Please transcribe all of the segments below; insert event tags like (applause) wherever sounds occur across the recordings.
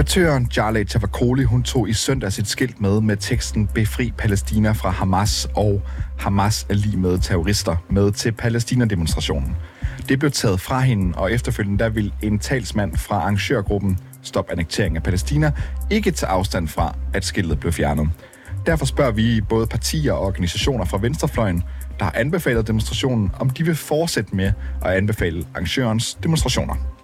Debattøren Jarlay Tavakoli, hun tog i søndag sit skilt med med teksten Befri Palæstina fra Hamas og Hamas er lige med terrorister med til Palæstina-demonstrationen. Det blev taget fra hende, og efterfølgende der vil en talsmand fra arrangørgruppen Stop Annektering af Palæstina ikke tage afstand fra, at skiltet blev fjernet. Derfor spørger vi både partier og organisationer fra Venstrefløjen, der har anbefalet demonstrationen, om de vil fortsætte med at anbefale arrangørens demonstrationer.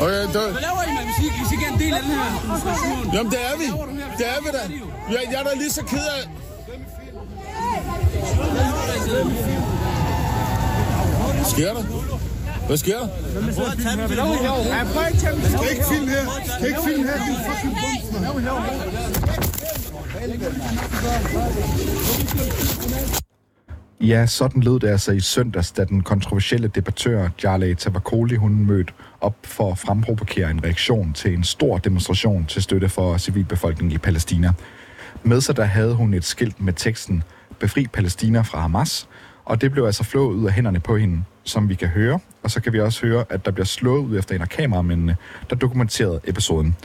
Okay, der... Hvad laver I, man? Hvis I, hvis I ikke er en del af den her? Jamen, det er vi. Det er vi da. Jeg, jeg er da lige så ked af... Hvad sker der? Hvad sker der? Jeg kan ikke filme her. Jeg kan ikke filme her, din fucking bumsner. Ja, sådan lød det altså i søndags, da den kontroversielle debattør Jarlay Tavakoli, hun mødte op for at fremprovokere en reaktion til en stor demonstration til støtte for civilbefolkningen i Palæstina. Med sig der havde hun et skilt med teksten Befri Palæstina fra Hamas, og det blev altså flået ud af hænderne på hende, som vi kan høre. Og så kan vi også høre, at der bliver slået ud efter en af kameramændene, der dokumenterede episoden.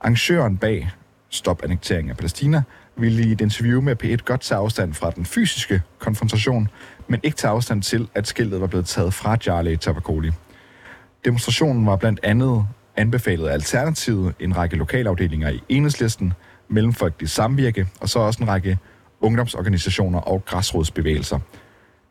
Arrangøren bag Stop Annektering af Palæstina ville i et interview med P1 godt tage afstand fra den fysiske konfrontation, men ikke tage afstand til, at skiltet var blevet taget fra Charlie Tabakoli. Demonstrationen var blandt andet anbefalet af Alternativet, en række lokalafdelinger i Enhedslisten, Mellemfolkelig Samvirke og så også en række ungdomsorganisationer og græsrodsbevægelser.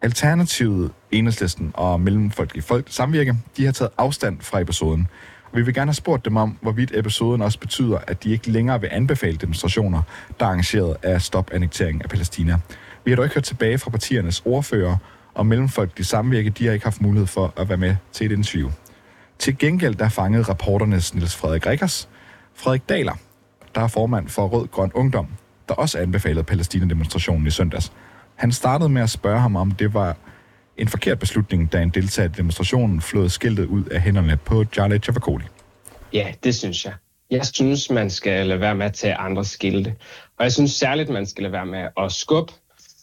Alternativet, Enhedslisten og Mellemfolkelig Folk Samvirke, de har taget afstand fra episoden, vi vil gerne have spurgt dem om, hvorvidt episoden også betyder, at de ikke længere vil anbefale demonstrationer, der er arrangeret af Stop Annektering af Palæstina. Vi har dog ikke hørt tilbage fra partiernes ordfører, og mellemfolk de samvirke, de har ikke haft mulighed for at være med til et interview. Til gengæld der fangede rapporternes Niels Frederik Rikkers, Frederik Daler, der er formand for Rød Grøn Ungdom, der også anbefalede Palæstina-demonstrationen i søndags. Han startede med at spørge ham, om det var en forkert beslutning, da en deltager i demonstrationen flåede skiltet ud af hænderne på Charlie Chavakoli. Ja, det synes jeg. Jeg synes, man skal lade være med at tage andre skilte. Og jeg synes særligt, man skal lade være med at skubbe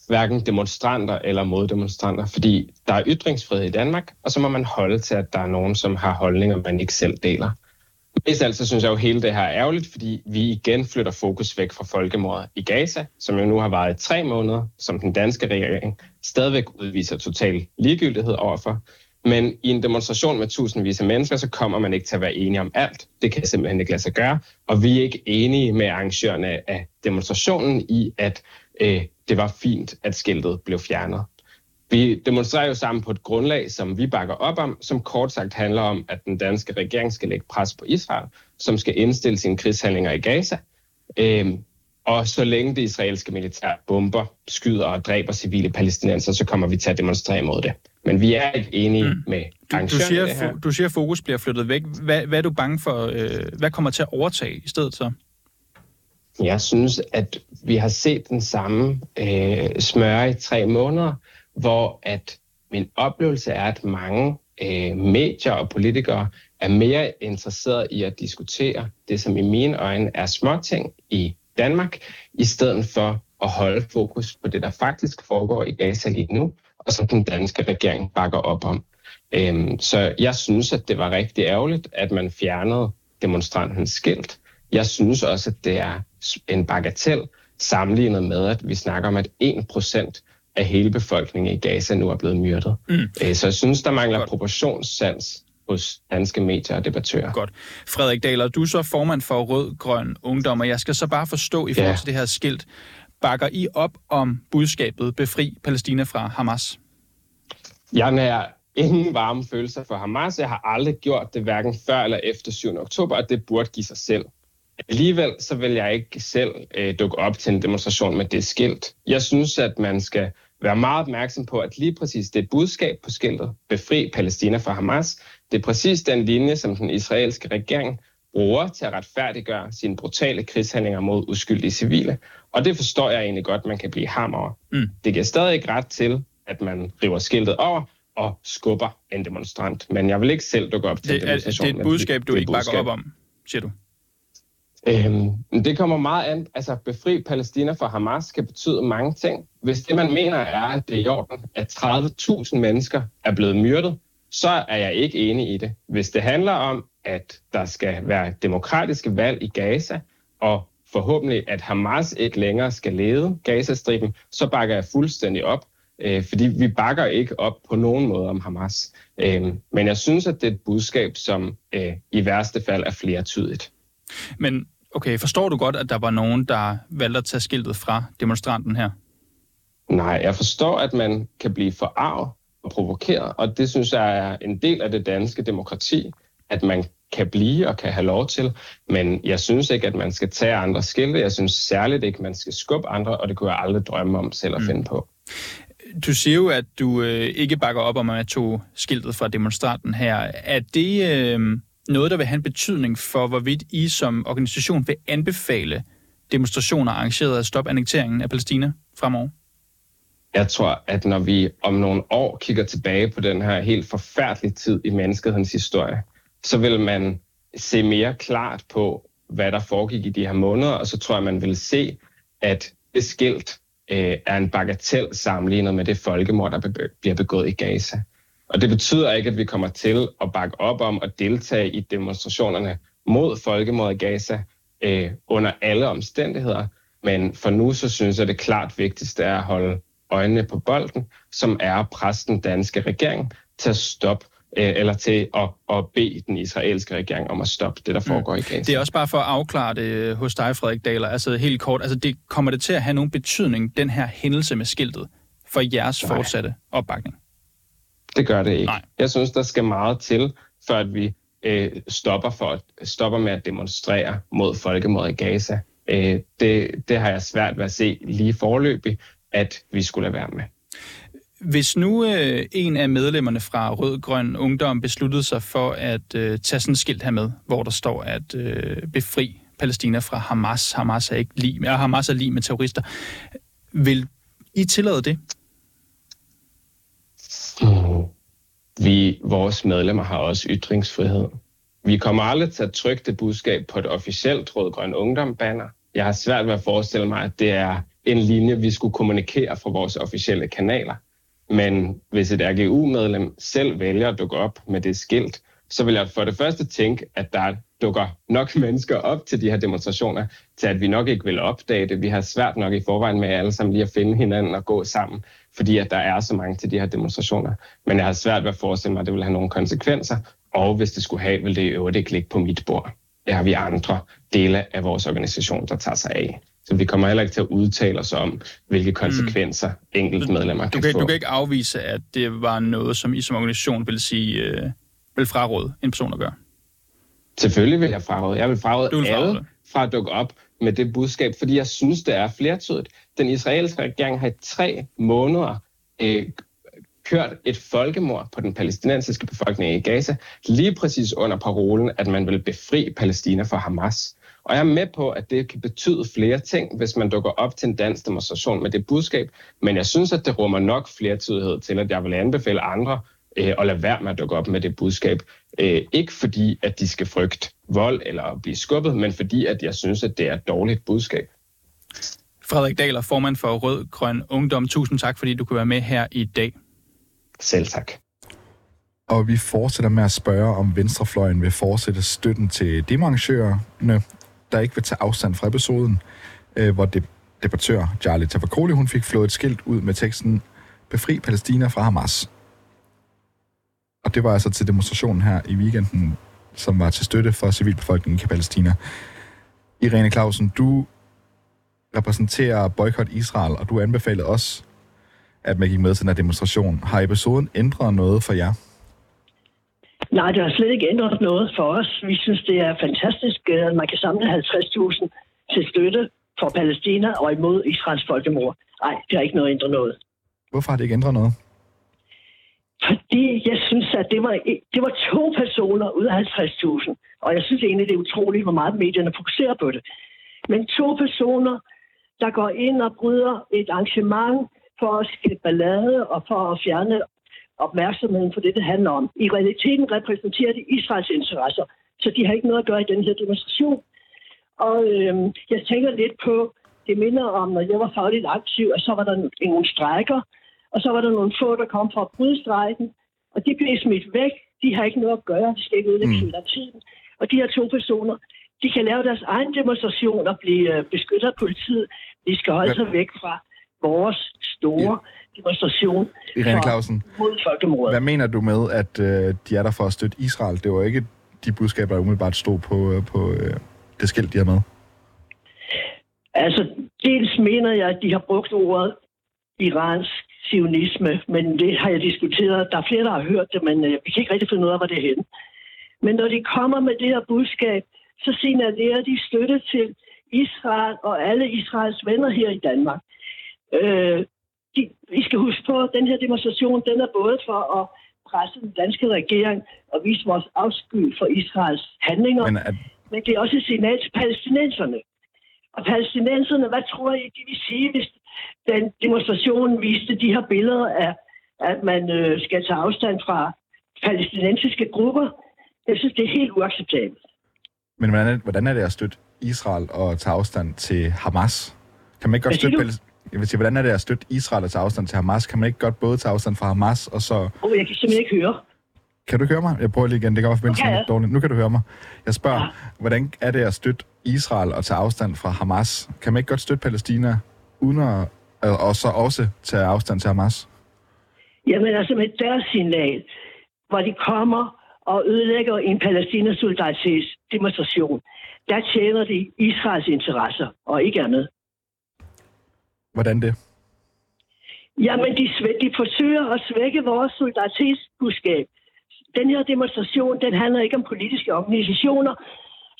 hverken demonstranter eller moddemonstranter, fordi der er ytringsfrihed i Danmark, og så må man holde til, at der er nogen, som har holdninger, man ikke selv deler. Mest alt så synes jeg jo, at hele det her er ærgerligt, fordi vi igen flytter fokus væk fra folkemordet i Gaza, som jo nu har varet i tre måneder, som den danske regering stadigvæk udviser total ligegyldighed overfor. Men i en demonstration med tusindvis af mennesker, så kommer man ikke til at være enige om alt. Det kan simpelthen ikke lade sig gøre. Og vi er ikke enige med arrangørerne af demonstrationen i, at øh, det var fint, at skiltet blev fjernet. Vi demonstrerer jo sammen på et grundlag, som vi bakker op om, som kort sagt handler om, at den danske regering skal lægge pres på Israel, som skal indstille sine krigshandlinger i Gaza. øh, og så længe det israelske militær bomber, skyder og dræber civile palæstinenser, så kommer vi til at demonstrere mod det. Men vi er ikke enige mm. med du, du siger, det her. Du siger, at fokus bliver flyttet væk. Hvad, hvad er du bange for? Øh, hvad kommer til at overtage i stedet så? Jeg synes, at vi har set den samme øh, smøre i tre måneder, hvor at min oplevelse er, at mange øh, medier og politikere er mere interesseret i at diskutere det, som i mine øjne er småting i Danmark, i stedet for at holde fokus på det, der faktisk foregår i Gaza lige nu, og som den danske regering bakker op om. Øhm, så jeg synes, at det var rigtig ærgerligt, at man fjernede demonstrantens skilt. Jeg synes også, at det er en bagatel sammenlignet med, at vi snakker om, at 1% af hele befolkningen i Gaza nu er blevet myrdet. Mm. Øh, så jeg synes, der mangler proportionssans hos danske medier og debattører. Godt. Frederik Daler, du er så formand for Rød Grøn Ungdom, og jeg skal så bare forstå i forhold ja. til det her skilt. Bakker I op om budskabet Befri Palæstina fra Hamas? Jeg er ingen varme følelser for Hamas. Jeg har aldrig gjort det, hverken før eller efter 7. oktober, og det burde give sig selv. Alligevel så vil jeg ikke selv øh, dukke op til en demonstration med det skilt. Jeg synes, at man skal være meget opmærksom på, at lige præcis det budskab på skiltet, befri Palæstina fra Hamas, det er præcis den linje, som den israelske regering bruger til at retfærdiggøre sine brutale krigshandlinger mod uskyldige civile. Og det forstår jeg egentlig godt, man kan blive ham over. Mm. Det giver stadig ikke ret til, at man river skiltet over, og skubber en demonstrant. Men jeg vil ikke selv dukke op til det, demonstration. Det er et budskab, du ikke bakker op om, siger du? Øhm, det kommer meget an. Altså, befri Palæstina fra Hamas kan betyde mange ting. Hvis det, man mener, er, at det er i orden, at 30.000 mennesker er blevet myrdet, så er jeg ikke enig i det. Hvis det handler om, at der skal være demokratiske valg i Gaza, og forhåbentlig, at Hamas ikke længere skal lede Gazastriben, så bakker jeg fuldstændig op, øh, fordi vi bakker ikke op på nogen måde om Hamas. Øh, men jeg synes, at det er et budskab, som øh, i værste fald er flertydigt. Men okay, forstår du godt, at der var nogen, der valgte at tage skiltet fra demonstranten her? Nej, jeg forstår, at man kan blive forarvet og provokeret, og det synes jeg er en del af det danske demokrati, at man kan blive og kan have lov til, men jeg synes ikke, at man skal tage andre skilte. Jeg synes særligt ikke, at man skal skubbe andre, og det kunne jeg aldrig drømme om selv at mm. finde på. Du siger jo, at du øh, ikke bakker op om, at man tog skiltet fra demonstranten her. Er det øh, noget, der vil have en betydning for, hvorvidt I som organisation vil anbefale demonstrationer arrangeret af stop annekteringen af Palæstina fremover? Jeg tror, at når vi om nogle år kigger tilbage på den her helt forfærdelige tid i menneskehedens historie, så vil man se mere klart på, hvad der foregik i de her måneder, og så tror jeg, man vil se, at det skilt øh, er en bagatel sammenlignet med det folkemord, der bliver begået i Gaza. Og det betyder ikke, at vi kommer til at bakke op om at deltage i demonstrationerne mod folkemord i Gaza øh, under alle omstændigheder. Men for nu så synes jeg, det klart vigtigste er at holde øjnene på bolden, som er at presse den danske regering til at stoppe øh, eller til at, at bede den israelske regering om at stoppe det, der mm. foregår mm. i Gaza. Det er også bare for at afklare det øh, hos dig, Frederik Daler. Altså helt kort, altså det, kommer det til at have nogen betydning, den her hændelse med skiltet, for jeres Nej. fortsatte opbakning? Det gør det ikke. Nej. Jeg synes, der skal meget til, før at vi øh, stopper, for stopper med at demonstrere mod folkemord i Gaza. Øh, det, det har jeg svært ved at se lige forløbig, at vi skulle lade være med. Hvis nu øh, en af medlemmerne fra Rød Grøn Ungdom besluttede sig for at øh, tage sådan et skilt her med, hvor der står at øh, befri Palæstina fra Hamas. Hamas er ikke lige med, Hamas er lige med terrorister. Vil I tillade det? Vi, vores medlemmer har også ytringsfrihed. Vi kommer aldrig til at trykke det budskab på et officielt Rød Grøn Ungdom banner. Jeg har svært ved at forestille mig, at det er en linje, vi skulle kommunikere fra vores officielle kanaler. Men hvis et RGU-medlem selv vælger at dukke op med det skilt, så vil jeg for det første tænke, at der dukker nok (laughs) mennesker op til de her demonstrationer, til at vi nok ikke vil opdage det. Vi har svært nok i forvejen med alle sammen lige at finde hinanden og gå sammen, fordi at der er så mange til de her demonstrationer. Men jeg har svært ved at forestille mig, at det vil have nogle konsekvenser, og hvis det skulle have, vil det i øvrigt ikke ligge på mit bord. Det har vi andre dele af vores organisation, der tager sig af. Så vi kommer heller ikke til at udtale os om, hvilke mm. konsekvenser mm. enkelte medlemmer du, kan, kan få. Du kan ikke afvise, at det var noget, som I som organisation vil sige, øh, vil fraråde en person at gøre? Selvfølgelig vil jeg fraråde. Jeg vil fraråde vil alle fra at dukke op med det budskab, fordi jeg synes, det er flertydigt. Den israelske regering har i tre måneder øh, kørt et folkemord på den palæstinensiske befolkning i Gaza, lige præcis under parolen, at man vil befri Palæstina fra Hamas. Og jeg er med på, at det kan betyde flere ting, hvis man dukker op til en dansk demonstration med det budskab. Men jeg synes, at det rummer nok flertydighed til, at jeg vil anbefale andre øh, at lade være med at dukke op med det budskab. Øh, ikke fordi, at de skal frygte vold eller blive skubbet, men fordi, at jeg synes, at det er et dårligt budskab. Frederik Daler, formand for Rød Grøn Ungdom. Tusind tak, fordi du kunne være med her i dag. Selv tak. Og vi fortsætter med at spørge, om Venstrefløjen vil fortsætte støtten til demarrangørerne der ikke vil tage afstand fra episoden, øh, hvor det, debattør Charlie Tavakoli, hun fik flået et skilt ud med teksten Befri Palæstina fra Hamas. Og det var altså til demonstrationen her i weekenden, som var til støtte for civilbefolkningen i Palæstina. Irene Clausen, du repræsenterer Boykot Israel, og du anbefalede også, at man gik med til den her demonstration. Har episoden ændret noget for jer? Nej, det har slet ikke ændret noget for os. Vi synes, det er fantastisk, at man kan samle 50.000 til støtte for Palæstina og imod Israels folkemord. Nej, det har ikke noget ændret noget. Hvorfor har det ikke ændret noget? Fordi jeg synes, at det var, det var to personer ud af 50.000. Og jeg synes egentlig, det er utroligt, hvor meget medierne fokuserer på det. Men to personer, der går ind og bryder et arrangement for at skabe ballade og for at fjerne opmærksomheden for det, det handler om. I realiteten repræsenterer de Israels interesser, så de har ikke noget at gøre i den her demonstration. Og øhm, jeg tænker lidt på, det minder om, når jeg var fagligt aktiv, og så var der nogle strækker, og så var der nogle få, der kom fra at bryde strækken, og de blev smidt væk. De har ikke noget at gøre, de skal ikke ødelægge mm. tiden. Og de her to personer, de kan lave deres egen demonstration og blive øh, beskyttet af politiet. De skal holde sig væk fra vores store ja. demonstration Irene Clausen, mod folkemordet. Hvad mener du med, at øh, de er der for at støtte Israel? Det var ikke de budskaber, der umiddelbart stod på, øh, på øh, det skilt, de har med. Altså, dels mener jeg, at de har brugt ordet iransk sionisme, men det har jeg diskuteret. Der er flere, der har hørt det, men øh, vi kan ikke rigtig finde ud af, hvor det er henne. Men når de kommer med det her budskab, så signalerer de støtte til Israel og alle Israels venner her i Danmark. Øh, de, vi skal huske på, at den her demonstration, den er både for at presse den danske regering og vise vores afsky for Israels handlinger, men, at... men det er også et signal til palæstinenserne. Og palæstinenserne, hvad tror I, de vil sige, hvis den demonstration viste de her billeder af, at man øh, skal tage afstand fra palæstinensiske grupper? Jeg synes, det er helt uacceptabelt. Men hvordan er, hvordan er det at støtte Israel og tage afstand til Hamas? Kan man ikke godt støtte jeg vil sige, hvordan er det at støtte Israel og tage afstand til Hamas? Kan man ikke godt både tage afstand fra Hamas og så... Oh, jeg kan simpelthen ikke høre. Kan du høre mig? Jeg prøver lige igen. Det kan være forbindelsen okay, ja. dårligt. Nu kan du høre mig. Jeg spørger, ja. hvordan er det at støtte Israel og tage afstand fra Hamas? Kan man ikke godt støtte Palæstina uden at og så også tage afstand til Hamas? Jamen altså med deres signal, hvor de kommer og ødelægger en palæstina demonstration, der tjener de Israels interesser, og ikke andet. Hvordan det? Jamen, de, de forsøger at svække vores solidaritetsbudskab. Den her demonstration, den handler ikke om politiske organisationer,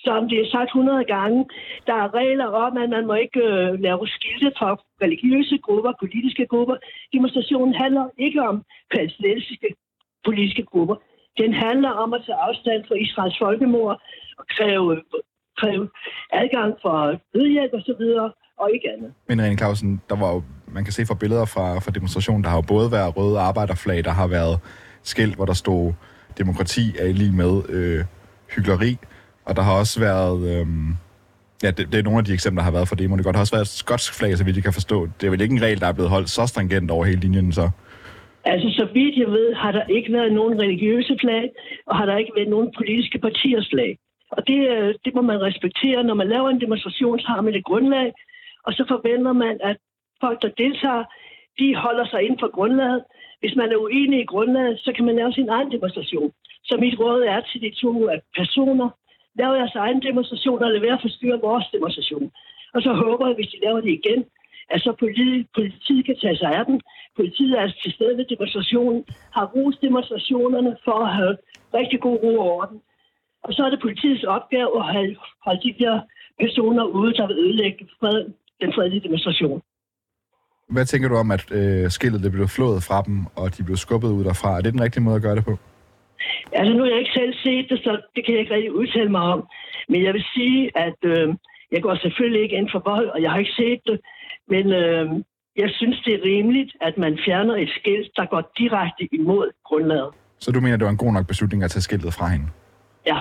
som det er sagt 100 gange. Der er regler om, at man må ikke øh, lave skilte for religiøse grupper, politiske grupper. Demonstrationen handler ikke om palæstinensiske politiske grupper. Den handler om at tage afstand fra Israels folkemord og kræve, kræve adgang for nødhjælp osv., og ikke andet. Men Rene Clausen, der var jo, man kan se fra billeder fra, fra demonstrationen, der har jo både været røde arbejderflag, der har været skilt, hvor der stod demokrati er lige med øh, hyggeleri, og der har også været... Øh, ja, det, det, er nogle af de eksempler, der har været for demoen. Det har også været et skotsk flag, så vidt jeg kan forstå. Det er vel ikke en regel, der er blevet holdt så stringent over hele linjen, så? Altså, så vidt jeg ved, har der ikke været nogen religiøse flag, og har der ikke været nogen politiske partiers flag. Og det, øh, det må man respektere. Når man laver en demonstration, så har man et grundlag, og så forventer man, at folk, der deltager, de holder sig inden for grundlaget. Hvis man er uenig i grundlaget, så kan man lave sin egen demonstration. Så mit råd er til de to personer, lav jeres egen demonstration, og lad være at forstyrre vores demonstration. Og så håber jeg, hvis de laver det igen, at så politiet, politiet kan tage sig af dem. Politiet er til stede ved demonstrationen, har rost demonstrationerne for at have rigtig god ro og orden. Og så er det politiets opgave at holde, holde de der personer ude, der vil ødelægge fred, den fredelige demonstration. Hvad tænker du om, at øh, skillet det blev flået fra dem, og de blev skubbet ud derfra? Er det den rigtige måde at gøre det på? Altså, nu har jeg ikke selv set det, så det kan jeg ikke rigtig udtale mig om. Men jeg vil sige, at øh, jeg går selvfølgelig ikke ind for vold, og jeg har ikke set det. Men øh, jeg synes, det er rimeligt, at man fjerner et skilt, der går direkte imod grundlaget. Så du mener, det var en god nok beslutning at tage skiltet fra hende? Ja.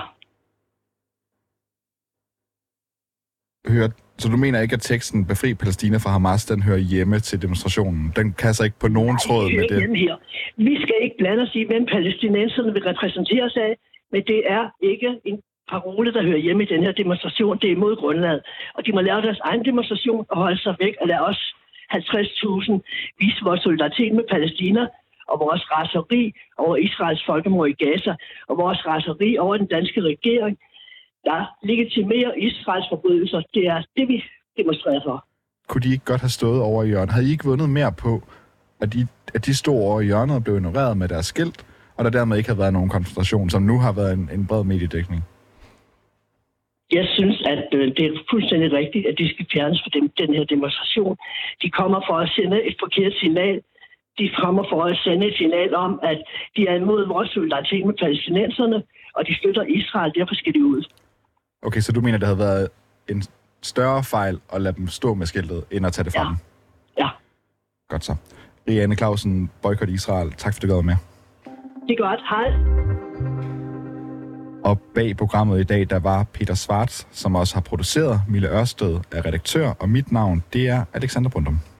Hør, så du mener ikke, at teksten Befri Palæstina fra Hamas, den hører hjemme til demonstrationen? Den kasser ikke på nogen Nej, tråd med det? Her. Vi skal ikke blande os i, hvem palæstinenserne vil repræsentere sig af, men det er ikke en parole, der hører hjemme i den her demonstration. Det er imod grundlaget. Og de må lave deres egen demonstration og holde sig væk og lade os 50.000 vise vores solidaritet med Palæstina og vores raseri over Israels folkemord i Gaza og vores raseri over den danske regering, der legitimerer Israels forbrydelser. Det er det, vi demonstrerer for. Kunne de ikke godt have stået over i hjørnet? Havde I ikke vundet mere på, at de, at de stod over i hjørnet og blev ignoreret med deres skilt, og der dermed ikke har været nogen konfrontation, som nu har været en, en bred mediedækning? Jeg synes, at øh, det er fuldstændig rigtigt, at de skal fjernes fra dem, den her demonstration. De kommer for at sende et forkert signal. De kommer for at sende et signal om, at de er imod vores solidaritet med palæstinenserne, og de støtter Israel, derfor skal de ud. Okay, så du mener, det havde været en større fejl at lade dem stå med skiltet, end at tage det ja. Ja. Godt så. Rianne Clausen, Boykot Israel. Tak for det, du med. Det er godt. Hej. Og bag programmet i dag, der var Peter Svarts, som også har produceret. Mille Ørsted er redaktør, og mit navn, det er Alexander Brundum.